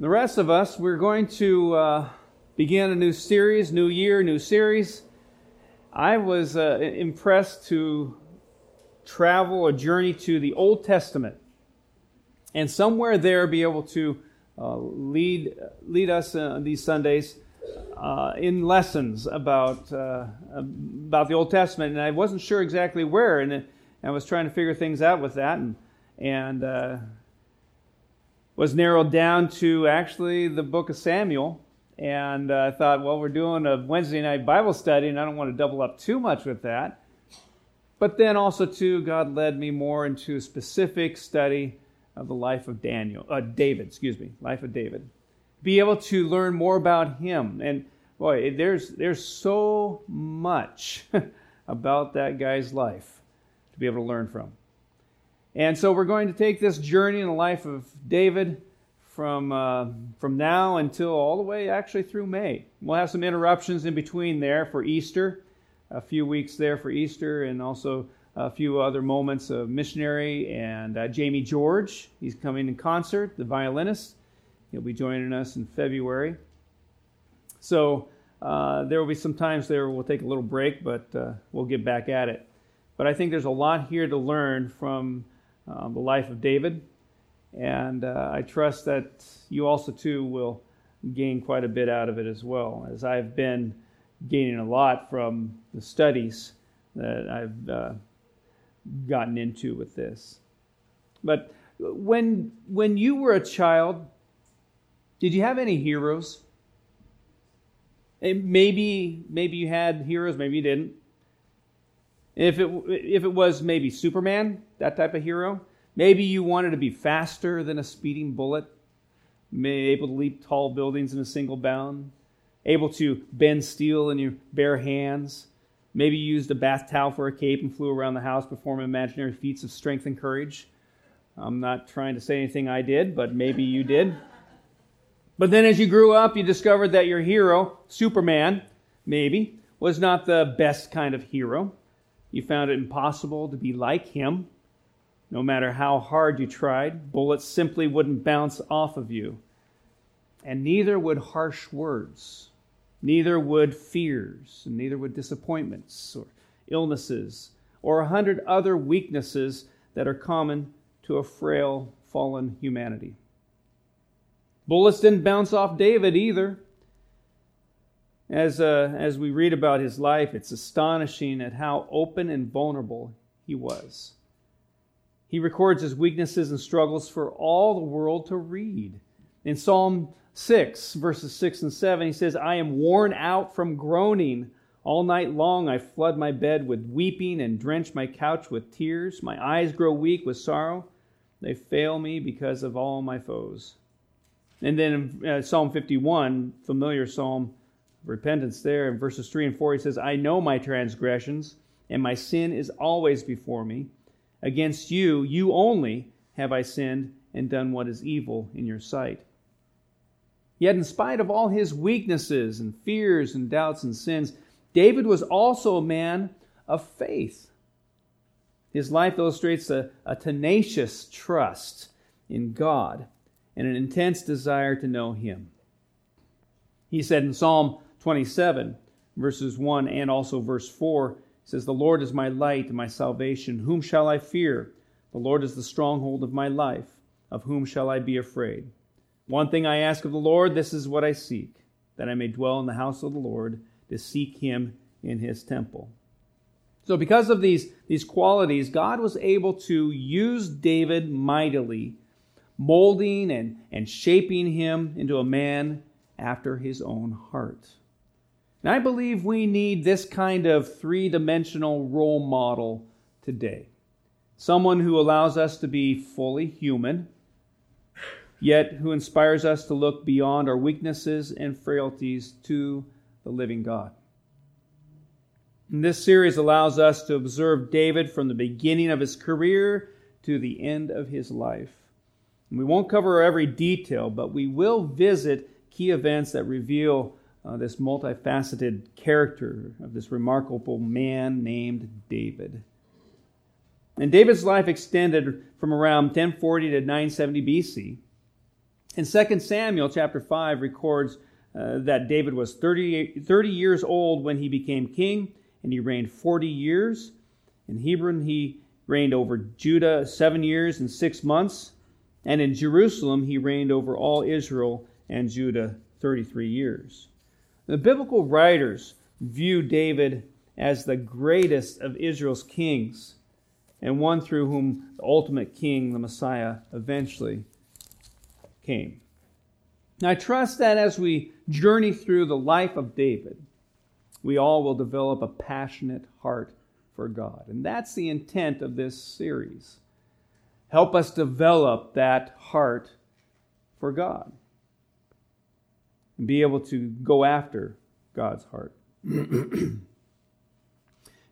The rest of us, we're going to uh, begin a new series, new year, new series. I was uh, impressed to travel a journey to the Old Testament and somewhere there be able to uh, lead, lead us uh, these Sundays uh, in lessons about, uh, about the Old Testament. And I wasn't sure exactly where, and I was trying to figure things out with that. And, and was narrowed down to actually the book of Samuel. And uh, I thought, well, we're doing a Wednesday night Bible study, and I don't want to double up too much with that. But then also, too, God led me more into a specific study of the life of Daniel, uh, David, excuse me, life of David. Be able to learn more about him. And boy, there's, there's so much about that guy's life to be able to learn from. And so we're going to take this journey in the life of David from, uh, from now until all the way actually through May. We'll have some interruptions in between there for Easter, a few weeks there for Easter, and also a few other moments of missionary and uh, Jamie George. He's coming in concert, the violinist. He'll be joining us in February. So uh, there will be some times there we'll take a little break, but uh, we'll get back at it. But I think there's a lot here to learn from um, the life of David. And uh, I trust that you also, too, will gain quite a bit out of it as well, as I've been gaining a lot from the studies that I've uh, gotten into with this. But when, when you were a child, did you have any heroes? Maybe, maybe you had heroes, maybe you didn't. If it, if it was maybe Superman, that type of hero, maybe you wanted to be faster than a speeding bullet, able to leap tall buildings in a single bound, able to bend steel in your bare hands. Maybe you used a bath towel for a cape and flew around the house performing imaginary feats of strength and courage. I'm not trying to say anything I did, but maybe you did. But then as you grew up, you discovered that your hero, Superman, maybe, was not the best kind of hero. You found it impossible to be like him. No matter how hard you tried, bullets simply wouldn't bounce off of you. And neither would harsh words, neither would fears, and neither would disappointments or illnesses or a hundred other weaknesses that are common to a frail, fallen humanity. Bullets didn't bounce off David either. As, uh, as we read about his life, it's astonishing at how open and vulnerable he was. He records his weaknesses and struggles for all the world to read. In Psalm 6, verses 6 and 7, he says, I am worn out from groaning. All night long I flood my bed with weeping and drench my couch with tears. My eyes grow weak with sorrow. They fail me because of all my foes. And then in uh, Psalm 51, familiar psalm, of repentance there in verses 3 and 4 he says i know my transgressions and my sin is always before me against you you only have i sinned and done what is evil in your sight. Yet in spite of all his weaknesses and fears and doubts and sins david was also a man of faith. His life illustrates a, a tenacious trust in god and an intense desire to know him. He said in psalm 27, verses 1 and also verse 4 says, The Lord is my light and my salvation. Whom shall I fear? The Lord is the stronghold of my life. Of whom shall I be afraid? One thing I ask of the Lord, this is what I seek, that I may dwell in the house of the Lord, to seek him in his temple. So, because of these, these qualities, God was able to use David mightily, molding and, and shaping him into a man after his own heart. And I believe we need this kind of three dimensional role model today. Someone who allows us to be fully human, yet who inspires us to look beyond our weaknesses and frailties to the living God. And this series allows us to observe David from the beginning of his career to the end of his life. And we won't cover every detail, but we will visit key events that reveal uh, this multifaceted character of this remarkable man named David. And David's life extended from around 1040 to 970 BC. And 2 Samuel chapter 5 records uh, that David was 30, 30 years old when he became king, and he reigned 40 years. In Hebron, he reigned over Judah seven years and six months. And in Jerusalem, he reigned over all Israel and Judah 33 years. The biblical writers view David as the greatest of Israel's kings and one through whom the ultimate king, the Messiah, eventually came. Now, I trust that as we journey through the life of David, we all will develop a passionate heart for God. And that's the intent of this series. Help us develop that heart for God and be able to go after God's heart.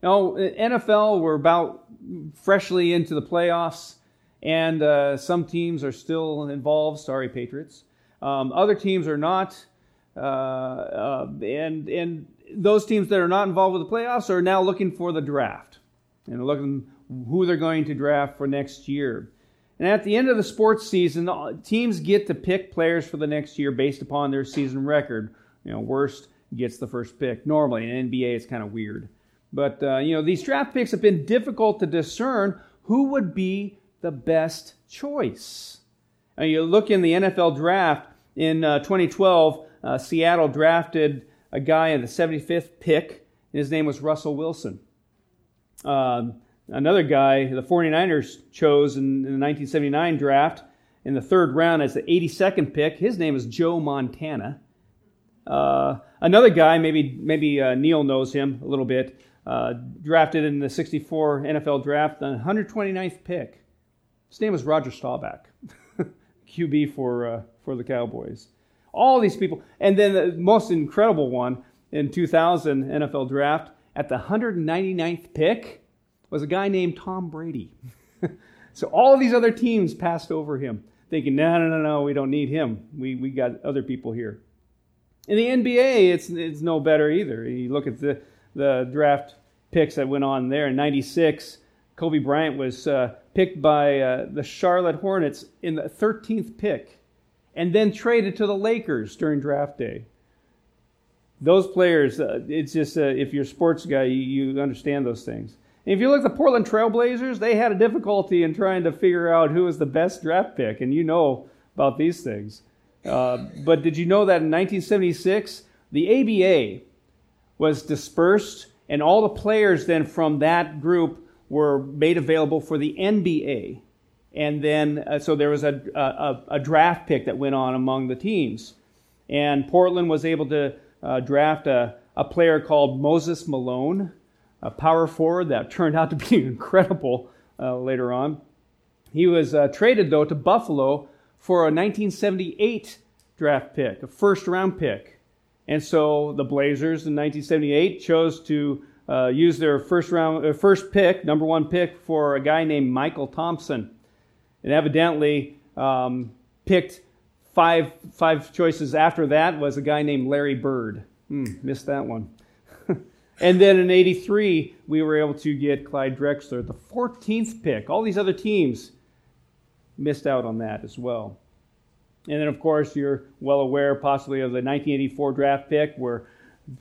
Now, NFL, we're about freshly into the playoffs, and uh, some teams are still involved. Sorry, Patriots. Um, other teams are not, uh, uh, and and those teams that are not involved with the playoffs are now looking for the draft and looking who they're going to draft for next year. And at the end of the sports season, teams get to pick players for the next year based upon their season record. You know, worst gets the first pick. Normally, in NBA, it's kind of weird. But, uh, you know, these draft picks have been difficult to discern who would be the best choice. Now, you look in the NFL draft in uh, 2012, uh, Seattle drafted a guy in the 75th pick. His name was Russell Wilson. Um, another guy the 49ers chose in, the 1979 draft in the third round as the 82nd pick. His name is Joe Montana. Uh, another guy, maybe maybe uh, Neil knows him a little bit uh, drafted in the 64 NFL draft, the 129th pick. His name was Roger Staubach, QB for, uh, for the Cowboys. All these people. And then the most incredible one in 2000 NFL draft, at the 199th pick, was a guy named Tom Brady. so all these other teams passed over him, thinking, no, no, no, no, we don't need him. We, we got other people here. In the NBA, it's, it's no better either. You look at the the draft picks that went on there. In 96, Kobe Bryant was uh, picked by uh, the Charlotte Hornets in the 13th pick and then traded to the Lakers during draft day. Those players, uh, it's just, uh, if you're a sports guy, you, you understand those things. If you look at the Portland Trailblazers, they had a difficulty in trying to figure out who was the best draft pick, and you know about these things. Uh, but did you know that in 1976, the ABA was dispersed, and all the players then from that group were made available for the NBA. And then, uh, so there was a, a, a, draft pick that went on among the teams. And Portland was able to uh, draft a, a player called Moses Malone, a power forward that turned out to be incredible uh, later on. He was uh, traded, though, to Buffalo for a 1978 draft pick, a first round pick. And so the Blazers in 1978 chose to uh, use their first round, uh, first pick, number one pick, for a guy named Mychal Thompson, and evidently um, picked five five choices after that was a guy named Larry Bird. Hmm, missed that one. And then in '83 we were able to get Clyde Drexler, the 14th pick. All these other teams missed out on that as well. And then, of course, you're well aware possibly of the 1984 draft pick where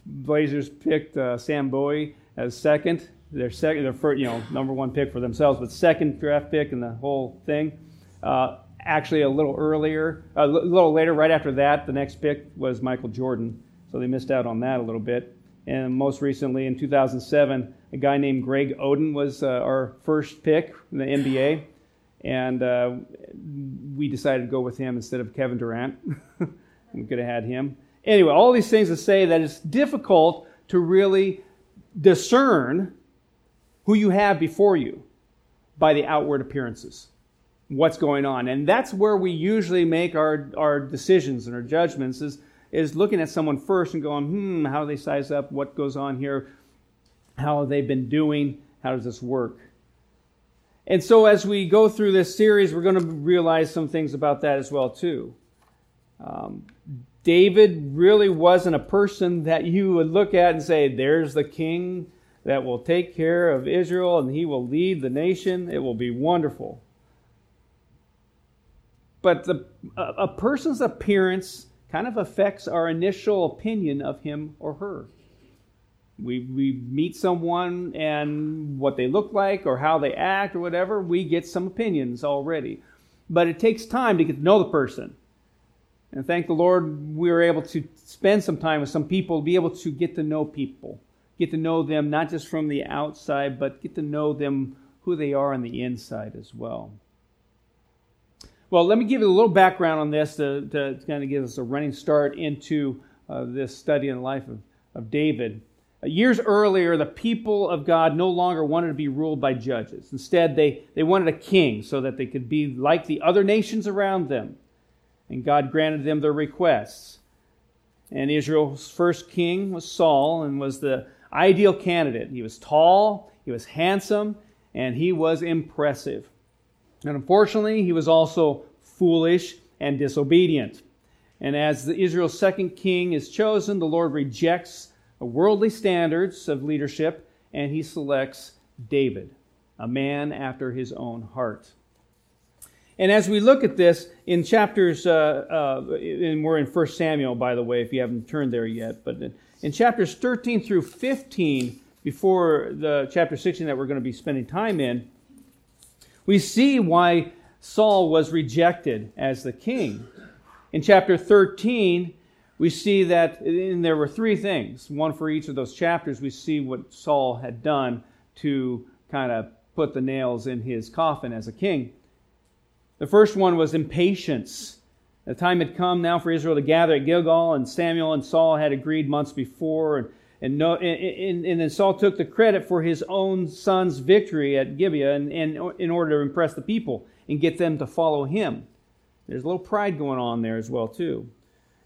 Blazers picked uh, Sam Bowie as second. Their second, their first, you know, number one pick for themselves, but second draft pick in the whole thing. Uh, actually, a little earlier, a little later, right after that, the next pick was Michael Jordan. So they missed out on that a little bit. And most recently, in 2007, a guy named Greg Oden was uh, our first pick in the NBA and uh, we decided to go with him instead of Kevin Durant. we could have had him. Anyway, all these things to say that it's difficult to really discern who you have before you by the outward appearances, what's going on. And that's where we usually make our, our decisions and our judgments is, is looking at someone first and going, hmm, how do they size up? What goes on here? How have they been doing? How does this work? And so as we go through this series, we're going to realize some things about that as well too. Um, David really wasn't a person that you would look at and say, "There's the king that will take care of Israel and he will lead the nation. It will be wonderful." But the, a, a person's appearance kind of affects our initial opinion of him or her. We, we meet someone and what they look like or how they act or whatever, we get some opinions already. But it takes time to get to know the person. And thank the Lord we were able to spend some time with some people, be able to get to know people, get to know them not just from the outside, but get to know them who they are on the inside as well. Well, let me give you a little background on this to, to, kind of give us a running start into uh, this study in the life of, of David. Uh, years earlier, the people of God no longer wanted to be ruled by judges. Instead, they, they wanted a king so that they could be like the other nations around them. And God granted them their requests. And Israel's first king was Saul and was the ideal candidate. He was tall, he was handsome, and he was impressive. And unfortunately, he was also foolish and disobedient. And as the Israel's second king is chosen, the Lord rejects worldly standards of leadership and he selects David, a man after his own heart. And as we look at this in chapters, uh, uh, and we're in 1 Samuel, by the way, if you haven't turned there yet, but in chapters 13 through 15, before the chapter 16 that we're going to be spending time in, we see why Saul was rejected as the king. In chapter 13, we see that there were three things, one for each of those chapters. We see what Saul had done to kind of put the nails in his coffin as a king. The first one was impatience. The time had come now for Israel to gather at Gilgal, and Samuel and Saul had agreed months before. And and, no, and, and, then Saul took the credit for his own son's victory at Gibeah and, and, in order to impress the people and get them to follow him. There's a little pride going on there as well, too.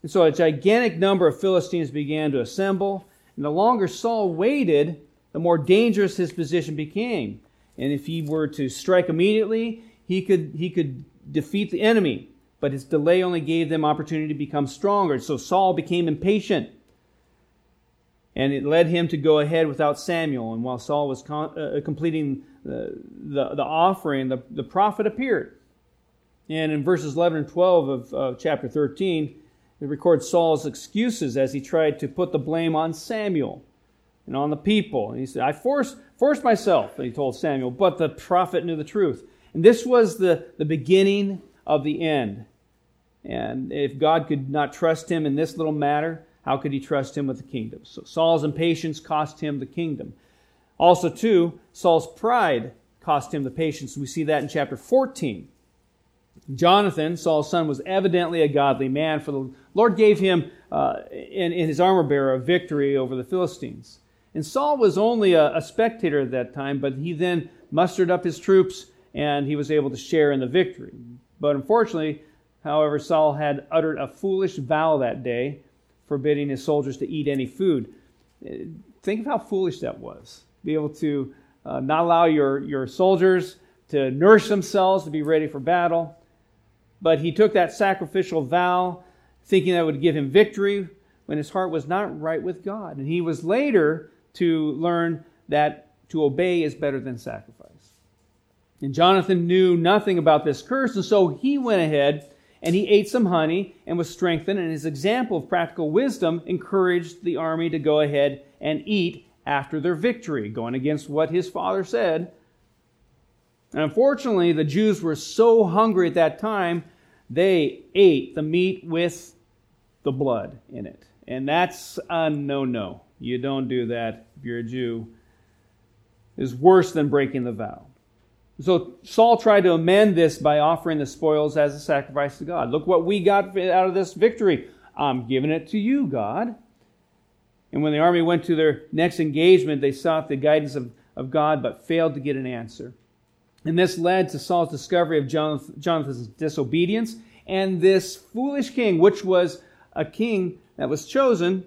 And so a gigantic number of Philistines began to assemble. And the longer Saul waited, the more dangerous his position became. And if he were to strike immediately, he could, he could defeat the enemy. But his delay only gave them opportunity to become stronger. So Saul became impatient and it led him to go ahead without Samuel. And while Saul was con- uh, completing the, the, the, offering, the, the prophet appeared. And in verses 11 and 12 of uh, chapter 13, it records Saul's excuses as he tried to put the blame on Samuel and on the people. And he said, I forced, forced myself, he told Samuel, but the prophet knew the truth. And this was the, the beginning of the end. And if God could not trust him in this little matter, how could he trust him with the kingdom? So Saul's impatience cost him the kingdom. Also, too, Saul's pride cost him the patience. We see that in chapter 14. Jonathan, Saul's son, was evidently a godly man, for the Lord gave him uh, his armor bearer a victory over the Philistines. And Saul was only a, a spectator at that time, but he then mustered up his troops and he was able to share in the victory. But unfortunately, however, Saul had uttered a foolish vow that day forbidding his soldiers to eat any food. Think of how foolish that was. Be able to uh, not allow your, your soldiers to nourish themselves to be ready for battle. But he took that sacrificial vow thinking that would give him victory when his heart was not right with God. And he was later to learn that to obey is better than sacrifice. And Jonathan knew nothing about this curse, and so he went ahead and he ate some honey and was strengthened, and his example of practical wisdom encouraged the army to go ahead and eat after their victory, going against what his father said. And unfortunately, the Jews were so hungry at that time, they ate the meat with the blood in it. And that's a no no. You don't do that if you're a Jew. Is worse than breaking the vow. So Saul tried to amend this by offering the spoils as a sacrifice to God. Look what we got out of this victory. I'm giving it to you, God. And when the army went to their next engagement, they sought the guidance of, of God but failed to get an answer. And this led to Saul's discovery of Jonathan's disobedience and this foolish king, which was a king that was chosen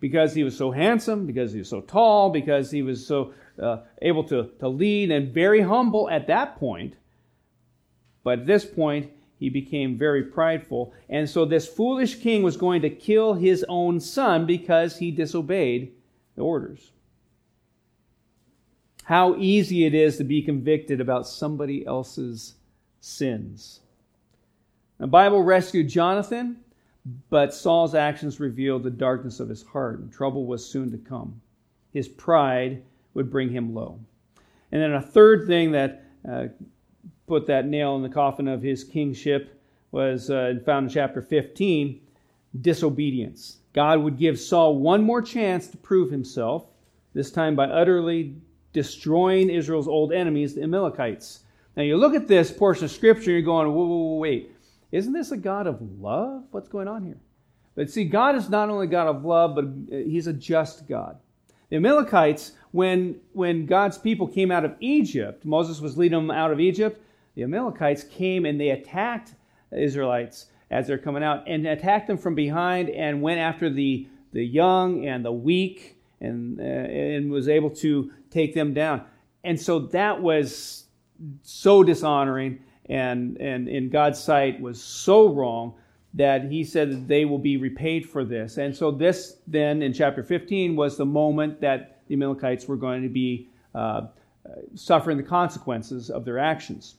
because he was so handsome, because he was so tall, because he was so uh, able to, to lead and very humble at that point. But at this point, he became very prideful. And so this foolish king was going to kill his own son because he disobeyed the orders. How easy it is to be convicted about somebody else's sins. The Bible rescued Jonathan, but Saul's actions revealed the darkness of his heart, and trouble was soon to come. His pride would bring him low. And then a third thing that uh, put that nail in the coffin of his kingship was uh, found in chapter 15 disobedience. God would give Saul one more chance to prove himself, this time by utterly destroying Israel's old enemies, the Amalekites. Now you look at this portion of scripture, you're going, whoa, whoa, whoa, wait. Isn't this a God of love? What's going on here? But see, God is not only God of love, but He's a just God. The Amalekites, when, when God's people came out of Egypt, Moses was leading them out of Egypt, the Amalekites came and they attacked the Israelites as they're coming out and attacked them from behind and went after the, the young and the weak and, uh, and was able to take them down. And so that was so dishonoring and, and in God's sight was so wrong that he said that they will be repaid for this. And so this then in chapter 15 was the moment that the Amalekites were going to be uh, suffering the consequences of their actions.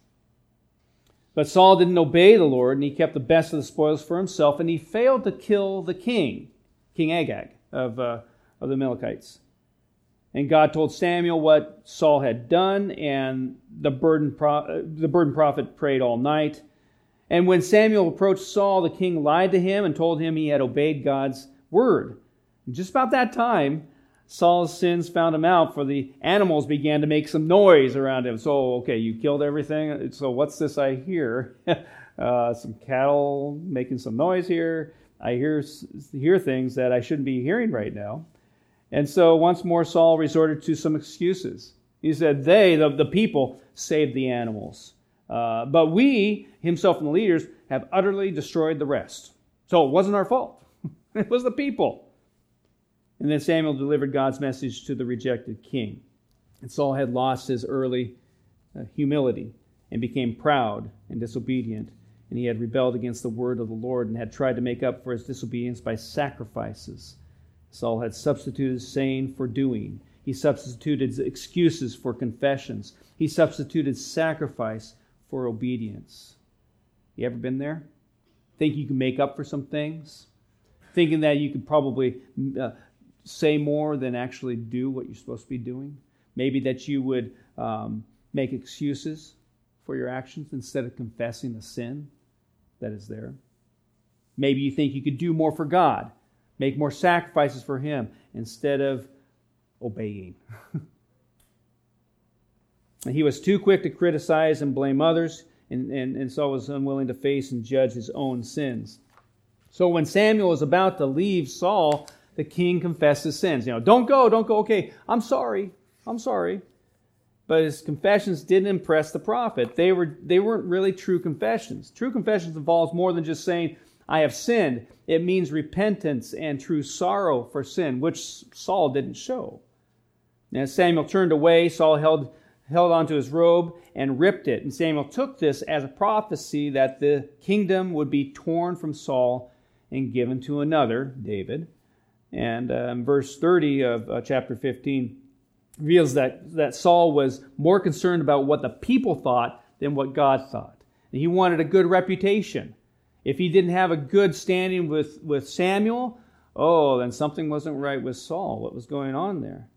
But Saul didn't obey the Lord, and he kept the best of the spoils for himself, and he failed to kill the king, King Agag of, uh, of the Amalekites. And God told Samuel what Saul had done, and the burden, pro- uh, the burden prophet prayed all night. And when Samuel approached Saul, the king lied to him and told him he had obeyed God's word. And just about that time, Saul's sins found him out, for the animals began to make some noise around him. So, okay, you killed everything. So, what's this I hear? uh, some cattle making some noise here. I hear, hear things that I shouldn't be hearing right now. And so, once more, Saul resorted to some excuses. He said, They, the, the people, saved the animals. Uh, but we, himself and the leaders, have utterly destroyed the rest. So, it wasn't our fault, it was the people. And then Samuel delivered God's message to the rejected king. And Saul had lost his early uh, humility and became proud and disobedient. And he had rebelled against the word of the Lord and had tried to make up for his disobedience by sacrifices. Saul had substituted saying for doing. He substituted excuses for confessions. He substituted sacrifice for obedience. You ever been there? Think you can make up for some things? Thinking that you could probably uh, say more than actually do what you're supposed to be doing. Maybe that you would um, make excuses for your actions instead of confessing the sin that is there. Maybe you think you could do more for God, make more sacrifices for Him instead of obeying. and he was too quick to criticize and blame others, and, and, and so was unwilling to face and judge his own sins. So when Samuel was about to leave Saul, the king confessed his sins. You know, don't go, don't go. Okay, I'm sorry. I'm sorry. But his confessions didn't impress the prophet. They, were, they weren't really true confessions. True confessions involves more than just saying, I have sinned. It means repentance and true sorrow for sin, which Saul didn't show. And Samuel turned away, Saul held, held onto his robe and ripped it. And Samuel took this as a prophecy that the kingdom would be torn from Saul and given to another, David. And um, verse 30 of uh, chapter 15 reveals that, that Saul was more concerned about what the people thought than what God thought. And he wanted a good reputation. If he didn't have a good standing with, with Samuel, oh, then something wasn't right with Saul. What was going on there?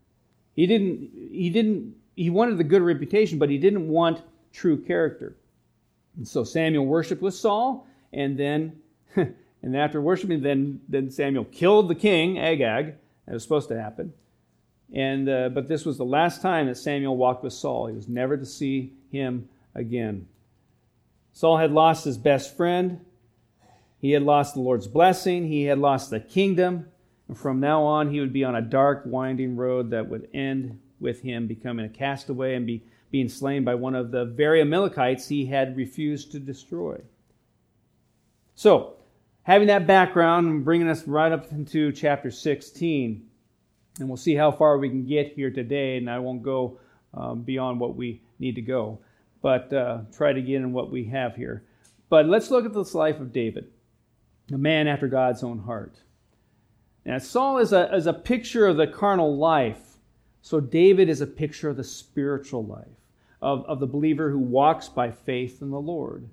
He didn't, he didn't, he wanted the good reputation, but he didn't want true character. And so Samuel worshiped with Saul, and then And after worshiping, then, then Samuel killed the king, Agag. That was supposed to happen. And, uh, but this was the last time that Samuel walked with Saul. He was never to see him again. Saul had lost his best friend. He had lost the Lord's blessing. He had lost the kingdom. And from now on, he would be on a dark, winding road that would end with him becoming a castaway and be, being slain by one of the very Amalekites he had refused to destroy. So, having that background and bringing us right up into chapter 16. And we'll see how far we can get here today, and I won't go um, beyond what we need to go, but uh, try to get in what we have here. But let's look at this life of David, a man after God's own heart. Now, Saul is a, is a picture of the carnal life, so David is a picture of the spiritual life, of, of the believer who walks by faith in the Lord.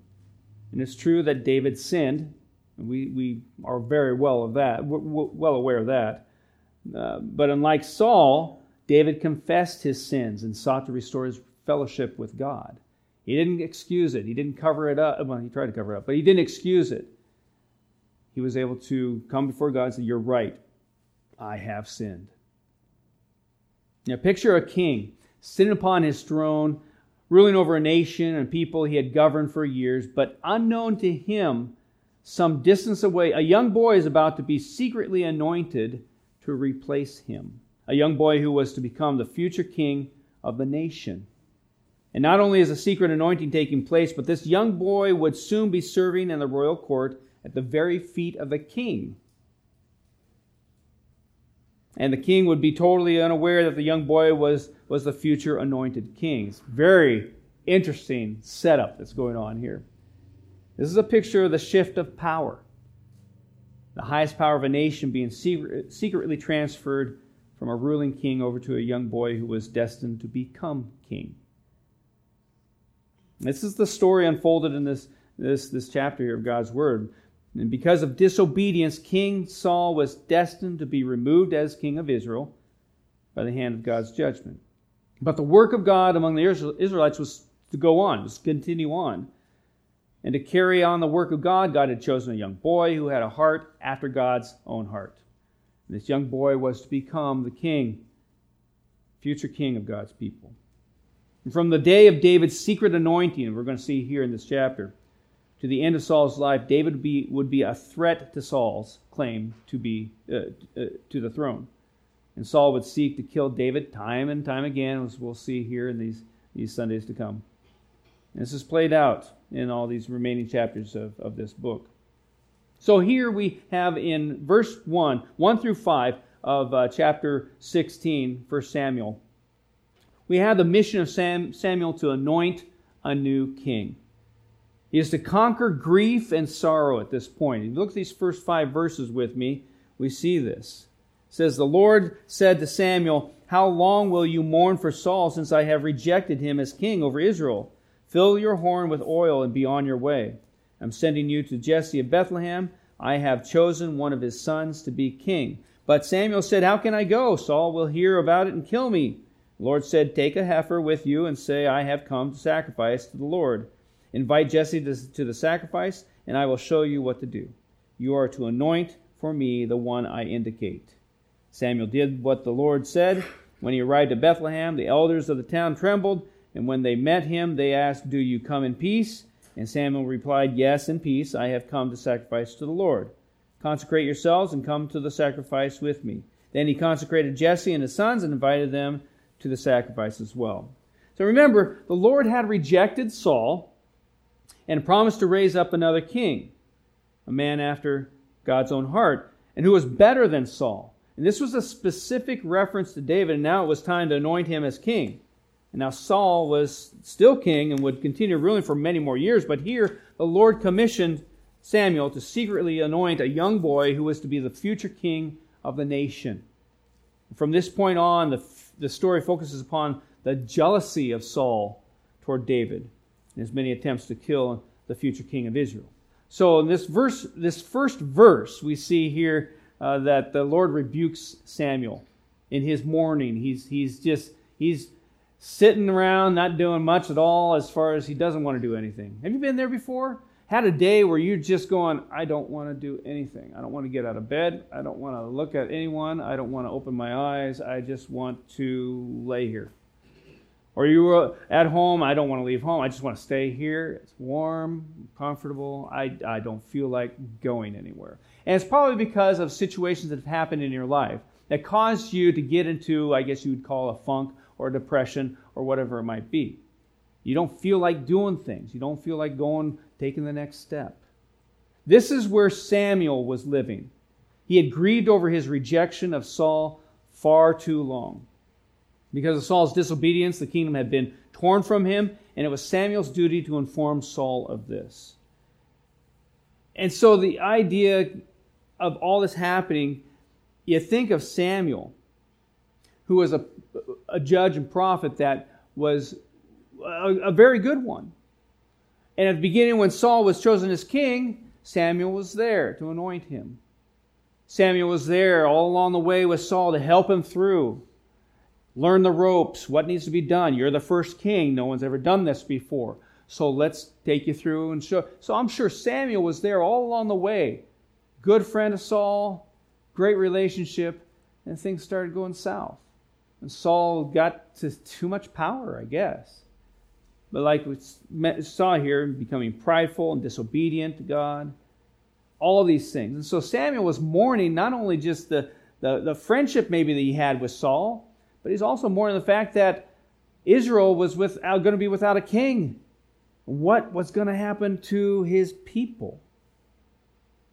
And it's true that David sinned. We, we are very well of that, well aware of that. Uh, but unlike Saul, David confessed his sins and sought to restore his fellowship with God. He didn't excuse it. He didn't cover it up. Well, he tried to cover it up, but he didn't excuse it. He was able to come before God and say, You're right. I have sinned. Now, picture a king sitting upon his throne, ruling over a nation and people he had governed for years, but unknown to him, some distance away, a young boy is about to be secretly anointed to replace him. A young boy who was to become the future king of the nation. And not only is a secret anointing taking place, but this young boy would soon be serving in the royal court at the very feet of the king. And the king would be totally unaware that the young boy was, was the future anointed king. It's very interesting setup that's going on here. This is a picture of the shift of power. The highest power of a nation being secret, secretly transferred from a ruling king over to a young boy who was destined to become king. This is the story unfolded in this, this, this chapter here of God's Word. And because of disobedience, King Saul was destined to be removed as king of Israel by the hand of God's judgment. But the work of God among the Israelites was to go on, was to continue on. And to carry on the work of God, God had chosen a young boy who had a heart after God's own heart. And this young boy was to become the king, future king of God's people. And from the day of David's secret anointing, we're going to see here in this chapter, to the end of Saul's life, David would be, would be a threat to Saul's claim to be uh, uh, to the throne. And Saul would seek to kill David time and time again, as we'll see here in these, these Sundays to come. And this is played out in all these remaining chapters of, of this book. So here we have in verse 1, 1 through 5 of uh, chapter 16, 1 Samuel, we have the mission of Sam, Samuel to anoint a new king. He is to conquer grief and sorrow at this point. If you look at these first five verses with me, we see this. It says, The Lord said to Samuel, How long will you mourn for Saul, since I have rejected him as king over Israel? Fill your horn with oil and be on your way. I'm sending you to Jesse of Bethlehem. I have chosen one of his sons to be king. But Samuel said, How can I go? Saul will hear about it and kill me. The Lord said, Take a heifer with you and say, I have come to sacrifice to the Lord. Invite Jesse to the sacrifice, and I will show you what to do. You are to anoint for me the one I indicate. Samuel did what the Lord said. When he arrived at Bethlehem, the elders of the town trembled, and when they met him, they asked, Do you come in peace? And Samuel replied, Yes, in peace. I have come to sacrifice to the Lord. Consecrate yourselves and come to the sacrifice with me. Then he consecrated Jesse and his sons and invited them to the sacrifice as well. So remember, the Lord had rejected Saul and promised to raise up another king, a man after God's own heart, and who was better than Saul. And this was a specific reference to David, and now it was time to anoint him as king. Now Saul was still king and would continue ruling for many more years, but here the Lord commissioned Samuel to secretly anoint a young boy who was to be the future king of the nation. From this point on, the the story focuses upon the jealousy of Saul toward David and his many attempts to kill the future king of Israel. So in this verse, this first verse, we see here uh, that the Lord rebukes Samuel in his mourning. He's he's just he's sitting around not doing much at all as far as he doesn't want to do anything. Have you been there before? had a day where you're just going, I don't want to do anything. I don't want to get out of bed. I don't want to look at anyone. I don't want to open my eyes. I just want to lay here. Or you were at home, I don't want to leave home. I just want to stay here. It's warm, comfortable. I, I don't feel like going anywhere. And it's probably because of situations that have happened in your life that caused you to get into, I guess you would call a funk or depression or whatever it might be. You don't feel like doing things. You don't feel like going, taking the next step. This is where Samuel was living. He had grieved over his rejection of Saul far too long. Because of Saul's disobedience, the kingdom had been torn from him, and it was Samuel's duty to inform Saul of this. And so the idea of all this happening, you think of Samuel, who was a, a judge and prophet that was a, a very good one. And at the beginning, when Saul was chosen as king, Samuel was there to anoint him. Samuel was there all along the way with Saul to help him through. Learn the ropes, what needs to be done. You're the first king. No one's ever done this before. So let's take you through and show. So I'm sure Samuel was there all along the way. Good friend of Saul, great relationship, and things started going south. And Saul got to too much power, I guess. But like we saw here, becoming prideful and disobedient to God, all these things. And so Samuel was mourning not only just the, the, the friendship maybe that he had with Saul, but he's also mourning the fact that Israel was without, uh, going to be without a king. What was going to happen to his people?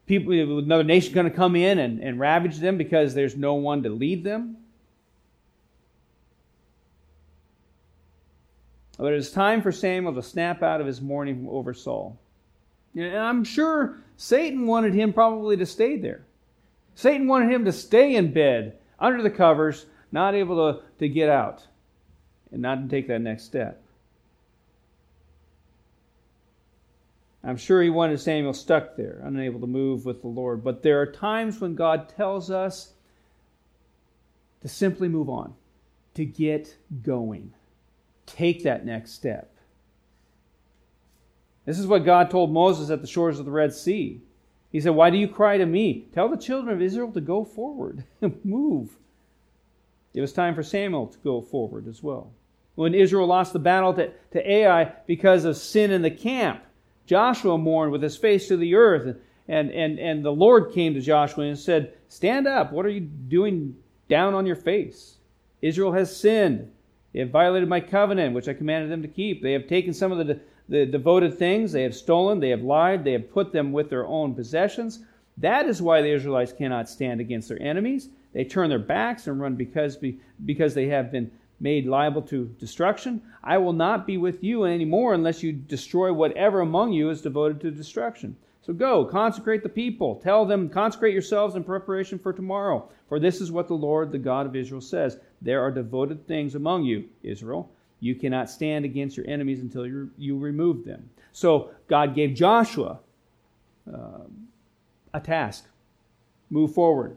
People, another nation going to come in and, and ravage them because there's no one to lead them? But it was time for Samuel to snap out of his mourning over Saul. And I'm sure Satan wanted him probably to stay there. Satan wanted him to stay in bed, under the covers, not able to, to get out, and not to take that next step. I'm sure he wanted Samuel stuck there, unable to move with the Lord. But there are times when God tells us to simply move on, to get going take that next step. This is what God told Moses at the shores of the Red Sea. He said, Why do you cry to me? Tell the children of Israel to go forward, move. It was time for Samuel to go forward as well. When Israel lost the battle to, to Ai because of sin in the camp, Joshua mourned with his face to the earth. And, and, and the Lord came to Joshua and said, Stand up. What are you doing down on your face? Israel has sinned. They have violated my covenant, which I commanded them to keep. They have taken some of the, the devoted things. They have stolen. They have lied. They have put them with their own possessions. That is why the Israelites cannot stand against their enemies. They turn their backs and run because, because they have been made liable to destruction. I will not be with you anymore unless you destroy whatever among you is devoted to destruction. So go, consecrate the people. Tell them, consecrate yourselves in preparation for tomorrow. For this is what the Lord, the God of Israel, says There are devoted things among you, Israel. You cannot stand against your enemies until you, you remove them. So God gave Joshua uh, a task move forward,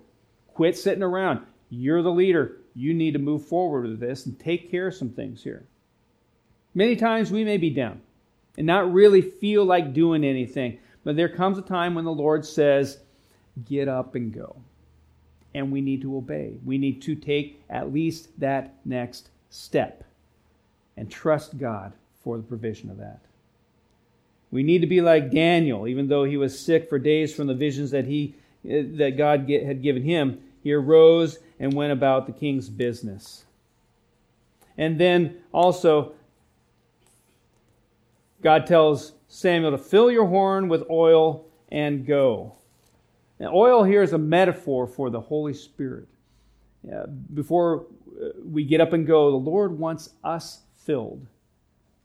quit sitting around. You're the leader. You need to move forward with this and take care of some things here. Many times we may be down and not really feel like doing anything. But there comes a time when the Lord says, Get up and go. And we need to obey. We need to take at least that next step and trust God for the provision of that. We need to be like Daniel, even though he was sick for days from the visions that he uh, that God had given him. He arose and went about the king's business. And then also, God tells Samuel to fill your horn with oil and go. Now, oil here is a metaphor for the Holy Spirit. Uh, before we get up and go, the Lord wants us filled.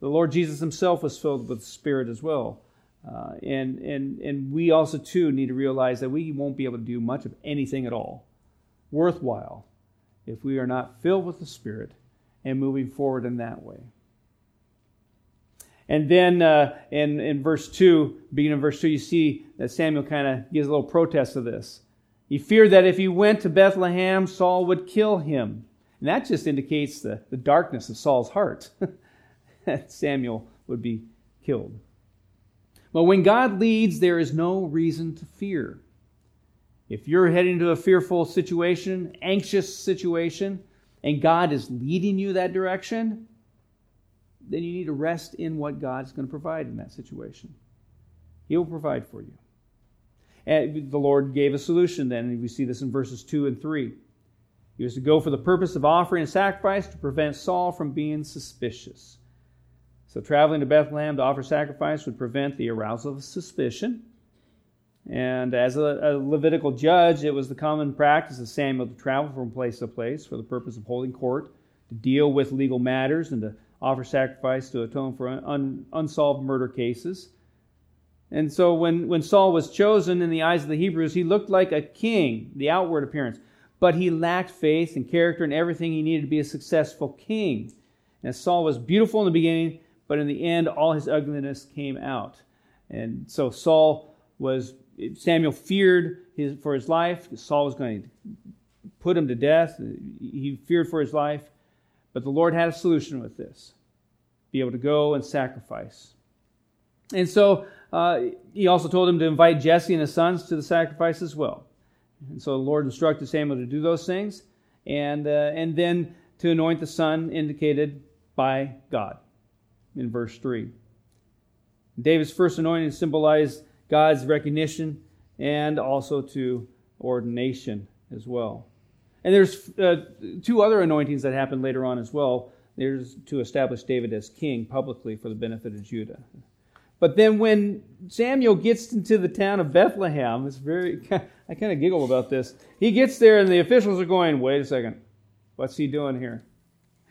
The Lord Jesus himself was filled with the Spirit as well. Uh, and, and, and we also, too, need to realize that we won't be able to do much of anything at all worthwhile if we are not filled with the Spirit and moving forward in that way. And then uh, in, in verse 2, beginning of verse 2, you see that Samuel kind of gives a little protest of this. He feared that if he went to Bethlehem, Saul would kill him. And that just indicates the, the darkness of Saul's heart, that Samuel would be killed. But when God leads, there is no reason to fear. If you're heading to a fearful situation, anxious situation, and God is leading you that direction, then you need to rest in what God's going to provide in that situation. He will provide for you. And the Lord gave a solution then, we see this in verses 2 and 3. He was to go for the purpose of offering a sacrifice to prevent Saul from being suspicious. So, traveling to Bethlehem to offer sacrifice would prevent the arousal of suspicion. And as a, a, Levitical judge, it was the common practice of Samuel to travel from place to place for the purpose of holding court, to deal with legal matters, and to offer sacrifice to atone for un, unsolved murder cases. And so when, when Saul was chosen in the eyes of the Hebrews, he looked like a king, the outward appearance, but he lacked faith and character and everything he needed to be a successful king. And Saul was beautiful in the beginning, but in the end, all his ugliness came out. And so Saul was, Samuel feared his, for his life. Saul was going to put him to death. He feared for his life. But the Lord had a solution with this be able to go and sacrifice. And so uh, he also told him to invite Jesse and his sons to the sacrifice as well. And so the Lord instructed Samuel to do those things, and, uh, and then to anoint the son indicated by God in verse 3. David's first anointing symbolized God's recognition and also to ordination as well. And there's uh, two other anointings that happen later on as well. There's to establish David as king publicly for the benefit of Judah. But then when Samuel gets into the town of Bethlehem, it's very I kind of giggle about this. He gets there and the officials are going, "Wait a second. What's he doing here?"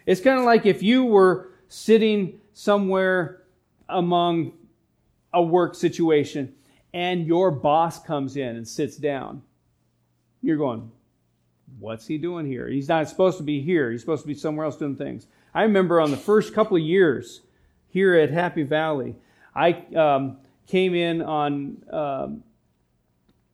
It's kind of like if you were sitting somewhere among a work situation and your boss comes in and sits down. You're going, "What's he doing here? He's not supposed to be here. He's supposed to be somewhere else doing things." I remember on the first couple of years here at Happy Valley, I um, came in on, um,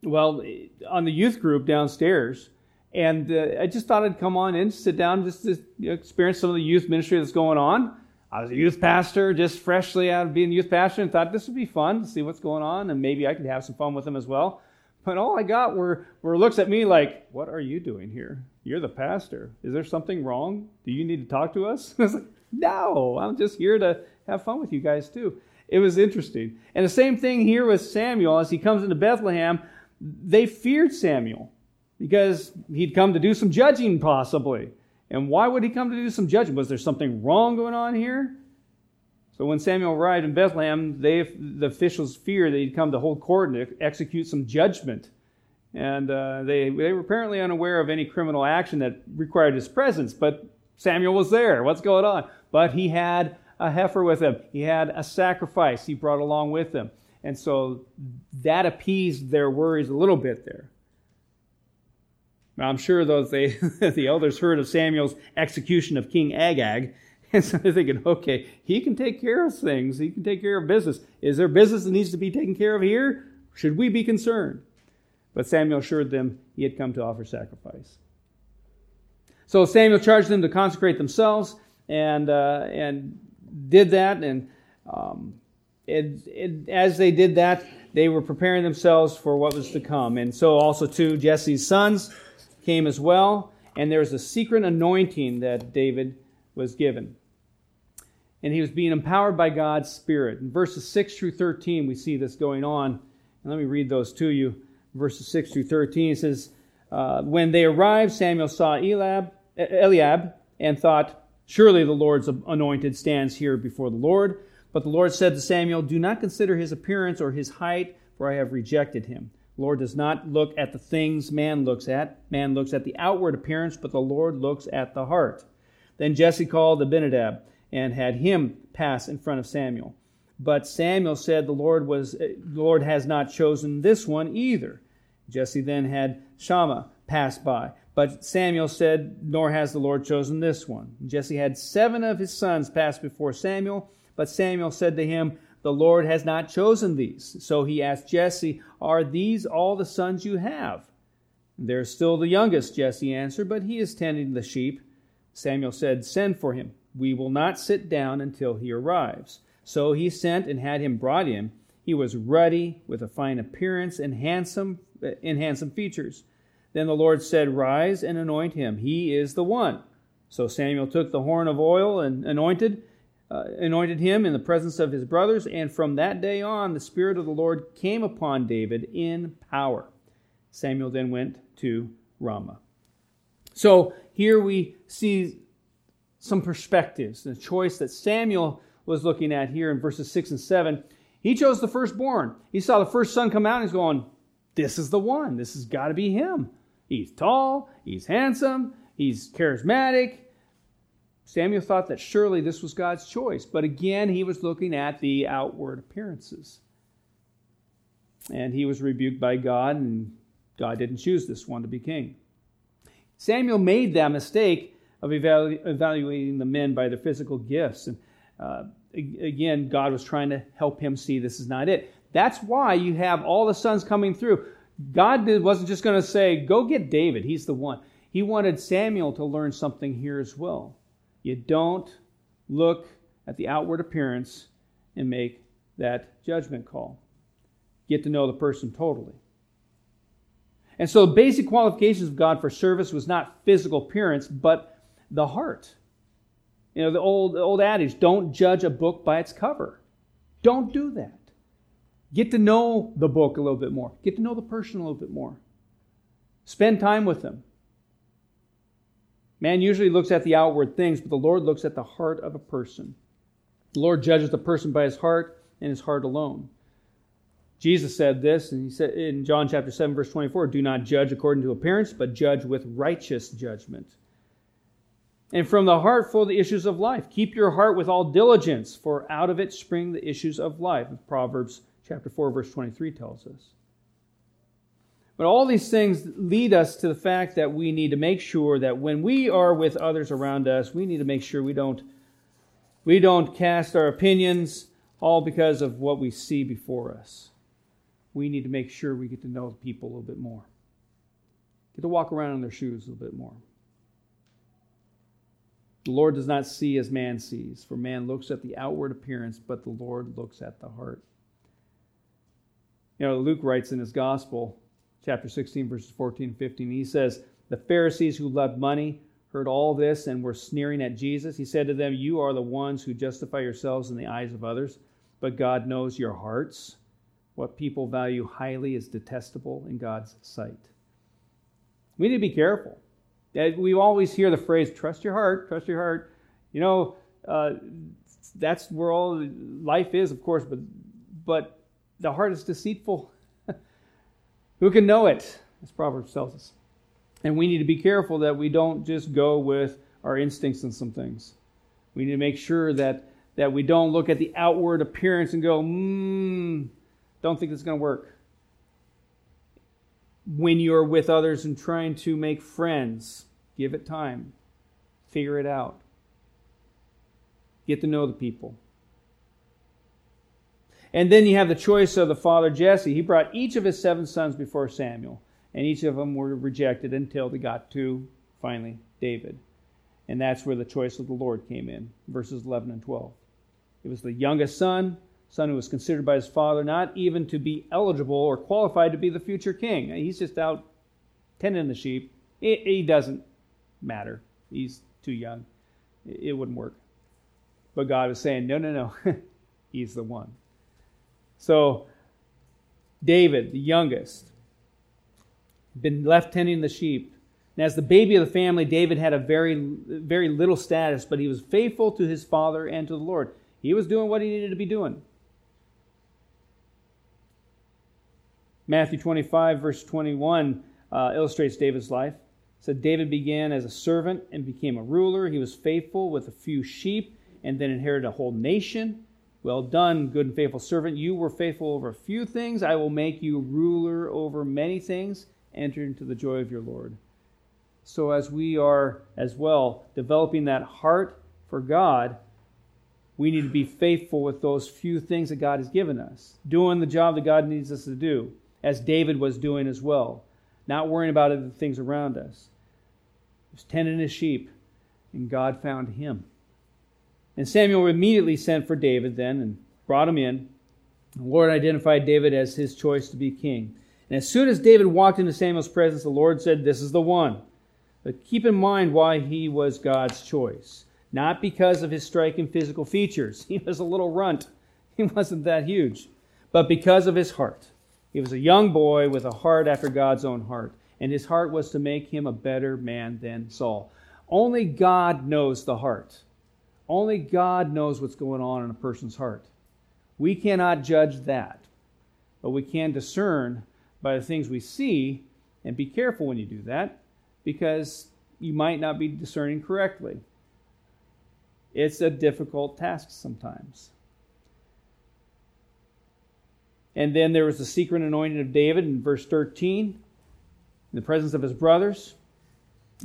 well, on the youth group downstairs, and uh, I just thought I'd come on in, sit down, just to experience some of the youth ministry that's going on. I was a youth pastor, just freshly out of being a youth pastor, and thought this would be fun to see what's going on, and maybe I could have some fun with them as well. But all I got were, were looks at me like, What are you doing here? You're the pastor. Is there something wrong? Do you need to talk to us? I was like, No, I'm just here to have fun with you guys too. It was interesting. And the same thing here with Samuel as he comes into Bethlehem. They feared Samuel because he'd come to do some judging, possibly. And why would he come to do some judging? Was there something wrong going on here? So when Samuel arrived in Bethlehem, they, the officials feared that he'd come to hold court and execute some judgment. And uh, they, they were apparently unaware of any criminal action that required his presence. But Samuel was there. What's going on? But he had a heifer with him. He had a sacrifice he brought along with him. And so that appeased their worries a little bit there. Now, I'm sure those they, the elders heard of Samuel's execution of King Agag, and so they're thinking, okay, he can take care of things. He can take care of business. Is there business that needs to be taken care of here? Should we be concerned? But Samuel assured them he had come to offer sacrifice. So Samuel charged them to consecrate themselves, and uh, and did that, and um, it, it, as they did that, they were preparing themselves for what was to come. And so also too, Jesse's sons came as well, and there was a secret anointing that David was given. And he was being empowered by God's Spirit. In verses 6 through 13, we see this going on. And let me read those to you. Verses 6 through 13, it says, uh, When they arrived, Samuel saw Eliab, Eliab and thought, Surely the Lord's anointed stands here before the Lord. But the Lord said to Samuel, Do not consider his appearance or his height, for I have rejected him. The Lord does not look at the things man looks at. Man looks at the outward appearance, but the Lord looks at the heart. Then Jesse called Abinadab and had him pass in front of Samuel. But Samuel said, The Lord was eh, the Lord has not chosen this one either. Jesse then had Shammah pass by. But Samuel said, Nor has the Lord chosen this one. Jesse had seven of his sons pass before Samuel, but Samuel said to him, The Lord has not chosen these. So he asked Jesse, Are these all the sons you have? There's still the youngest, Jesse answered, but he is tending the sheep. Samuel said, Send for him. We will not sit down until he arrives. So he sent and had him brought in. He was ruddy, with a fine appearance and handsome in handsome features. Then the Lord said, Rise and anoint him. He is the one. So Samuel took the horn of oil and anointed, uh, anointed him in the presence of his brothers. And from that day on, the Spirit of the Lord came upon David in power. Samuel then went to Ramah. So here we see some perspectives, the choice that Samuel was looking at here in verses 6 and 7. He chose the firstborn. He saw the first son come out and he's going, This is the one. This has got to be him. He's tall, he's handsome, he's charismatic. Samuel thought that surely this was God's choice, but again, he was looking at the outward appearances. And he was rebuked by God, and God didn't choose this one to be king. Samuel made that mistake of evalu- evaluating the men by their physical gifts. And uh, again, God was trying to help him see this is not it. That's why you have all the sons coming through. God wasn't just going to say, go get David, he's the one. He wanted Samuel to learn something here as well. You don't look at the outward appearance and make that judgment call. Get to know the person totally. And so, basic qualifications of God for service was not physical appearance, but the heart. You know, the old, the old adage don't judge a book by its cover. Don't do that. Get to know the book a little bit more, get to know the person a little bit more. Spend time with them. Man usually looks at the outward things, but the Lord looks at the heart of a person. The Lord judges the person by his heart and his heart alone. Jesus said this, and he said in John chapter 7, verse 24, do not judge according to appearance, but judge with righteous judgment. And from the heart flow the issues of life. Keep your heart with all diligence, for out of it spring the issues of life. Proverbs chapter 4, verse 23 tells us. But all these things lead us to the fact that we need to make sure that when we are with others around us, we need to make sure we don't, we don't cast our opinions all because of what we see before us. We need to make sure we get to know people a little bit more. Get to walk around in their shoes a little bit more. The Lord does not see as man sees, for man looks at the outward appearance, but the Lord looks at the heart. You know, Luke writes in his gospel, chapter 16, verses 14 and 15. He says, The Pharisees who loved money heard all this and were sneering at Jesus. He said to them, You are the ones who justify yourselves in the eyes of others, but God knows your hearts. What people value highly is detestable in God's sight. We need to be careful. We always hear the phrase, trust your heart, trust your heart. You know, uh, that's where all life is, of course, but, but the heart is deceitful who can know it? As Proverbs tells us. And we need to be careful that we don't just go with our instincts in some things. We need to make sure that, that we don't look at the outward appearance and go, hmm, don't think it's going to work. When you're with others and trying to make friends, give it time. Figure it out. Get to know the people. And then you have the choice of the father Jesse. He brought each of his seven sons before Samuel, and each of them were rejected until they got to finally David. And that's where the choice of the Lord came in, verses 11 and 12. It was the youngest son, son who was considered by his father not even to be eligible or qualified to be the future king. He's just out tending the sheep. It, it doesn't matter. He's too young. It, it wouldn't work. But God was saying, no, no, no. He's the one. So, David, the youngest, been left tending the sheep. And as the baby of the family, David had a very, very little status, but he was faithful to his father and to the Lord. He was doing what he needed to be doing. Matthew 25, verse 21, uh, illustrates David's life. It said David began as a servant and became a ruler. He was faithful with a few sheep and then inherited a whole nation. Well done, good and faithful servant. You were faithful over a few things. I will make you ruler over many things. Enter into the joy of your Lord. So, as we are as well developing that heart for God, we need to be faithful with those few things that God has given us, doing the job that God needs us to do, as David was doing as well, not worrying about the things around us. He was tending his sheep, and God found him. And Samuel immediately sent for David then and brought him in. The Lord identified David as his choice to be king. And as soon as David walked into Samuel's presence, the Lord said, This is the one. But keep in mind why he was God's choice. Not because of his striking physical features. He was a little runt. He wasn't that huge. But because of his heart. He was a young boy with a heart after God's own heart. And his heart was to make him a better man than Saul. Only God knows the heart. Only God knows what's going on in a person's heart. We cannot judge that, but we can discern by the things we see, and be careful when you do that because you might not be discerning correctly. It's a difficult task sometimes. And then there was the secret anointing of David in verse 13, in the presence of his brothers.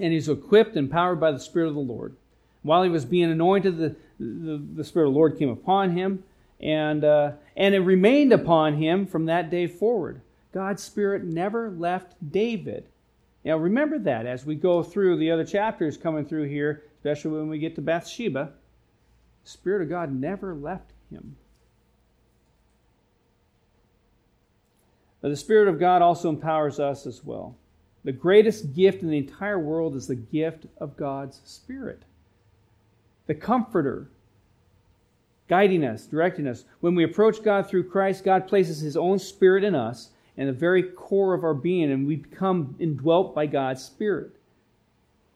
And he's equipped and powered by the Spirit of the Lord while he was being anointed, the, the, the Spirit of the Lord came upon him, and, uh, and it remained upon him from that day forward. God's Spirit never left David. Now remember that as we go through the other chapters coming through here, especially when we get to Bathsheba. The Spirit of God never left him. But the Spirit of God also empowers us as well. The greatest gift in the entire world is the gift of God's Spirit. The Comforter, guiding us, directing us. When we approach God through Christ, God places His own Spirit in us and the very core of our being, and we become indwelt by God's Spirit.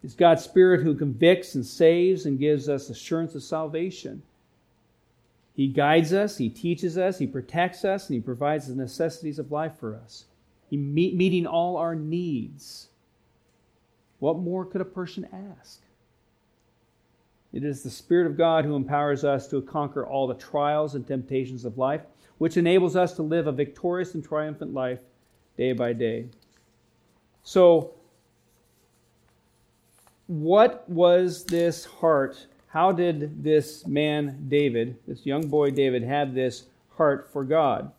It's God's Spirit who convicts and saves and gives us assurance of salvation. He guides us, He teaches us, He protects us, and He provides the necessities of life for us. He meet, meeting all our needs. What more could a person ask? It is the Spirit of God who empowers us to conquer all the trials and temptations of life, which enables us to live a victorious and triumphant life day by day. So, what was this heart how did this man, David, this young boy David, have this heart for God?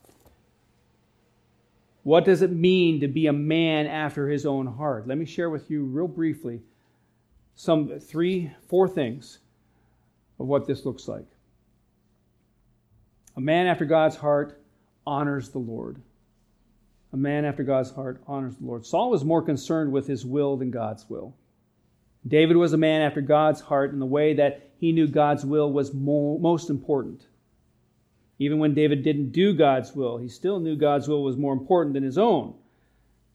What does it mean to be a man after his own heart? Let me share with you, real briefly, some three, four things of what this looks like. A man after God's heart honors the Lord. A man after God's heart honors the Lord. Saul was more concerned with his will than God's will. David was a man after God's heart in the way that he knew God's will was most important. Even when David didn't do God's will, he still knew God's will was more important than his own.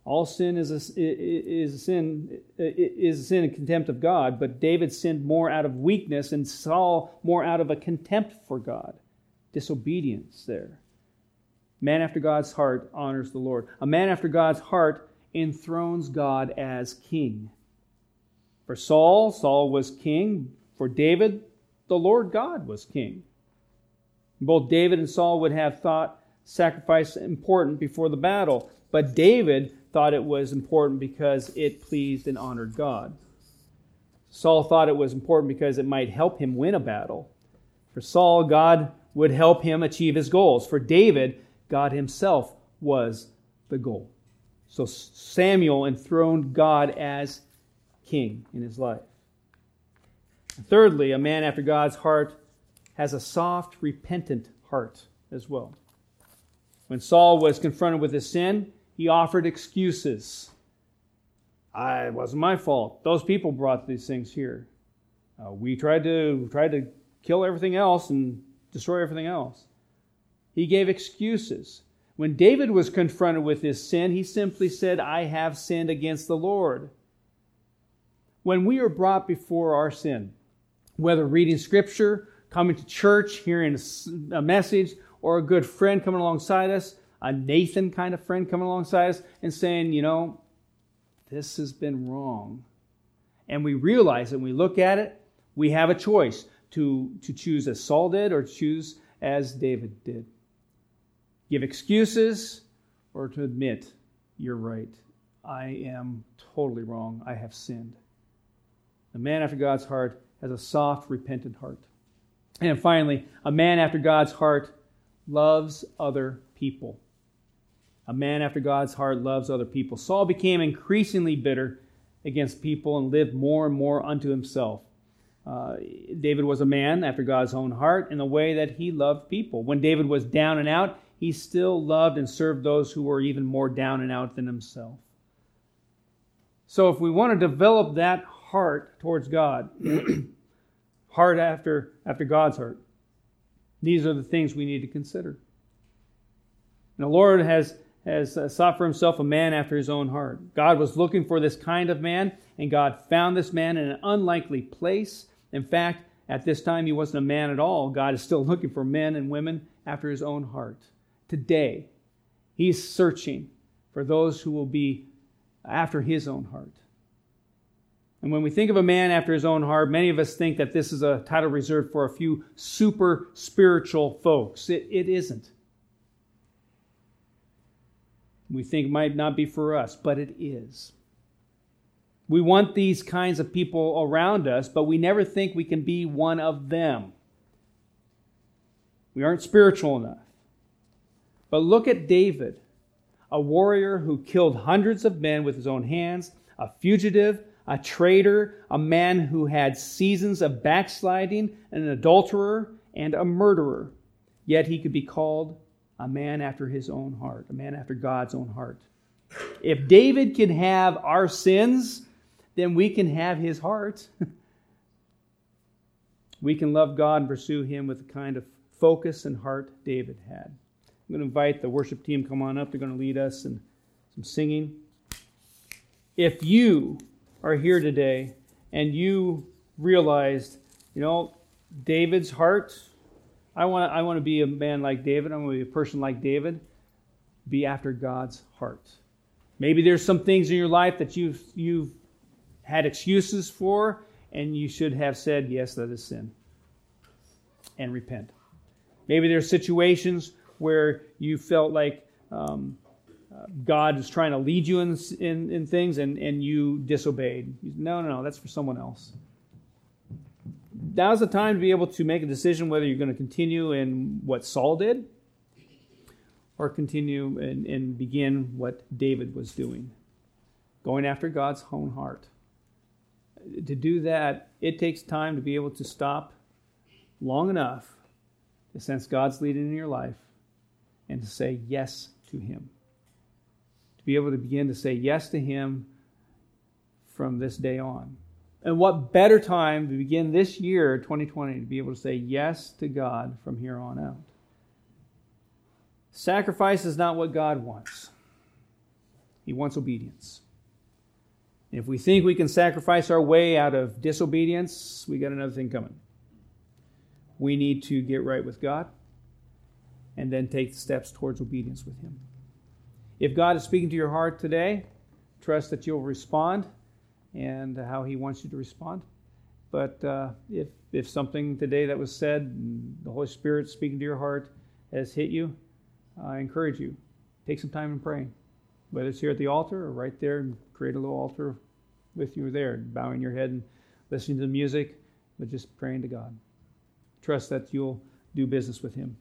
All sin is a, is a sin is a sin and contempt of God, but David sinned more out of weakness and Saul more out of a contempt for God, disobedience there. Man after God's heart honors the Lord. A man after God's heart enthrones God as king. For Saul, Saul was king, for David, the Lord God was king. Both David and Saul would have thought sacrifice important before the battle, but David thought it was important because it pleased and honored God. Saul thought it was important because it might help him win a battle. For Saul, God would help him achieve his goals. For David, God himself was the goal. So Samuel enthroned God as king in his life. Thirdly, a man after God's heart has a soft, repentant heart as well. When Saul was confronted with his sin, he offered excuses. I, it wasn't my fault. Those people brought these things here. Uh, we tried to tried to kill everything else and destroy everything else. He gave excuses. When David was confronted with his sin, he simply said, I have sinned against the Lord. When we are brought before our sin, whether reading scripture, coming to church, hearing a message, or a good friend coming alongside us, a Nathan kind of friend coming alongside us and saying, you know, this has been wrong. And we realize and we look at it, we have a choice to, to choose as Saul did or choose as David did. Give excuses or to admit, you're right. I am totally wrong. I have sinned. The man after God's heart has a soft, repentant heart. And finally, a man after God's heart loves other people. A man after God's heart loves other people. Saul became increasingly bitter against people and lived more and more unto himself. Uh, David was a man after God's own heart in the way that he loved people. When David was down and out, he still loved and served those who were even more down and out than himself. So, if we want to develop that heart towards God, heart after, after God's heart. These are the things we need to consider. And the Lord has, has uh, sought for himself a man after his own heart. God was looking for this kind of man, and God found this man in an unlikely place. In fact, at this time, he wasn't a man at all. God is still looking for men and women after his own heart. Today, he's searching for those who will be after his own heart. And when we think of a man after his own heart, many of us think that this is a title reserved for a few super spiritual folks. It, it isn't. We think it might not be for us, but it is. We want these kinds of people around us, but we never think we can be one of them. We aren't spiritual enough. But look at David, a warrior who killed hundreds of men with his own hands, a fugitive, a traitor, a man who had seasons of backsliding, an adulterer, and a murderer. Yet he could be called a man after his own heart, a man after God's own heart. If David can have our sins, then we can have his heart. we can love God and pursue him with the kind of focus and heart David had. I'm going to invite the worship team come on up. They're going to lead us in some singing. If you are here today and you realized, you know, David's heart, I want to, I want to be a man like David, I want to be a person like David, be after God's heart. Maybe there's some things in your life that you've, you've had excuses for, and you should have said, Yes, that is sin, and repent. Maybe there's situations where you felt like um, God is trying to lead you in, in, in things and, and you disobeyed. No, no, no, that's for someone else. Now's the time to be able to make a decision whether you're going to continue in what Saul did or continue and, and begin what David was doing, going after God's own heart. To do that, it takes time to be able to stop long enough to sense God's leading in your life and to say yes to Him to be able to begin to say yes to Him from this day on. And what better time to begin this year, 2020, to be able to say yes to God from here on out? Sacrifice is not what God wants, He wants obedience. if we think we can sacrifice our way out of disobedience, we got another thing coming. We need to get right with God and then take the steps towards obedience with Him. If God is speaking to your heart today, trust that you'll respond and how He wants you to respond. But uh, if, if something today that was said, the Holy Spirit speaking to your heart has hit you, I encourage you, take some time in praying. Whether it's here at the altar or right there create a little altar with you there, bowing your head and listening to the music, but just praying to God. Trust that you'll do business with Him.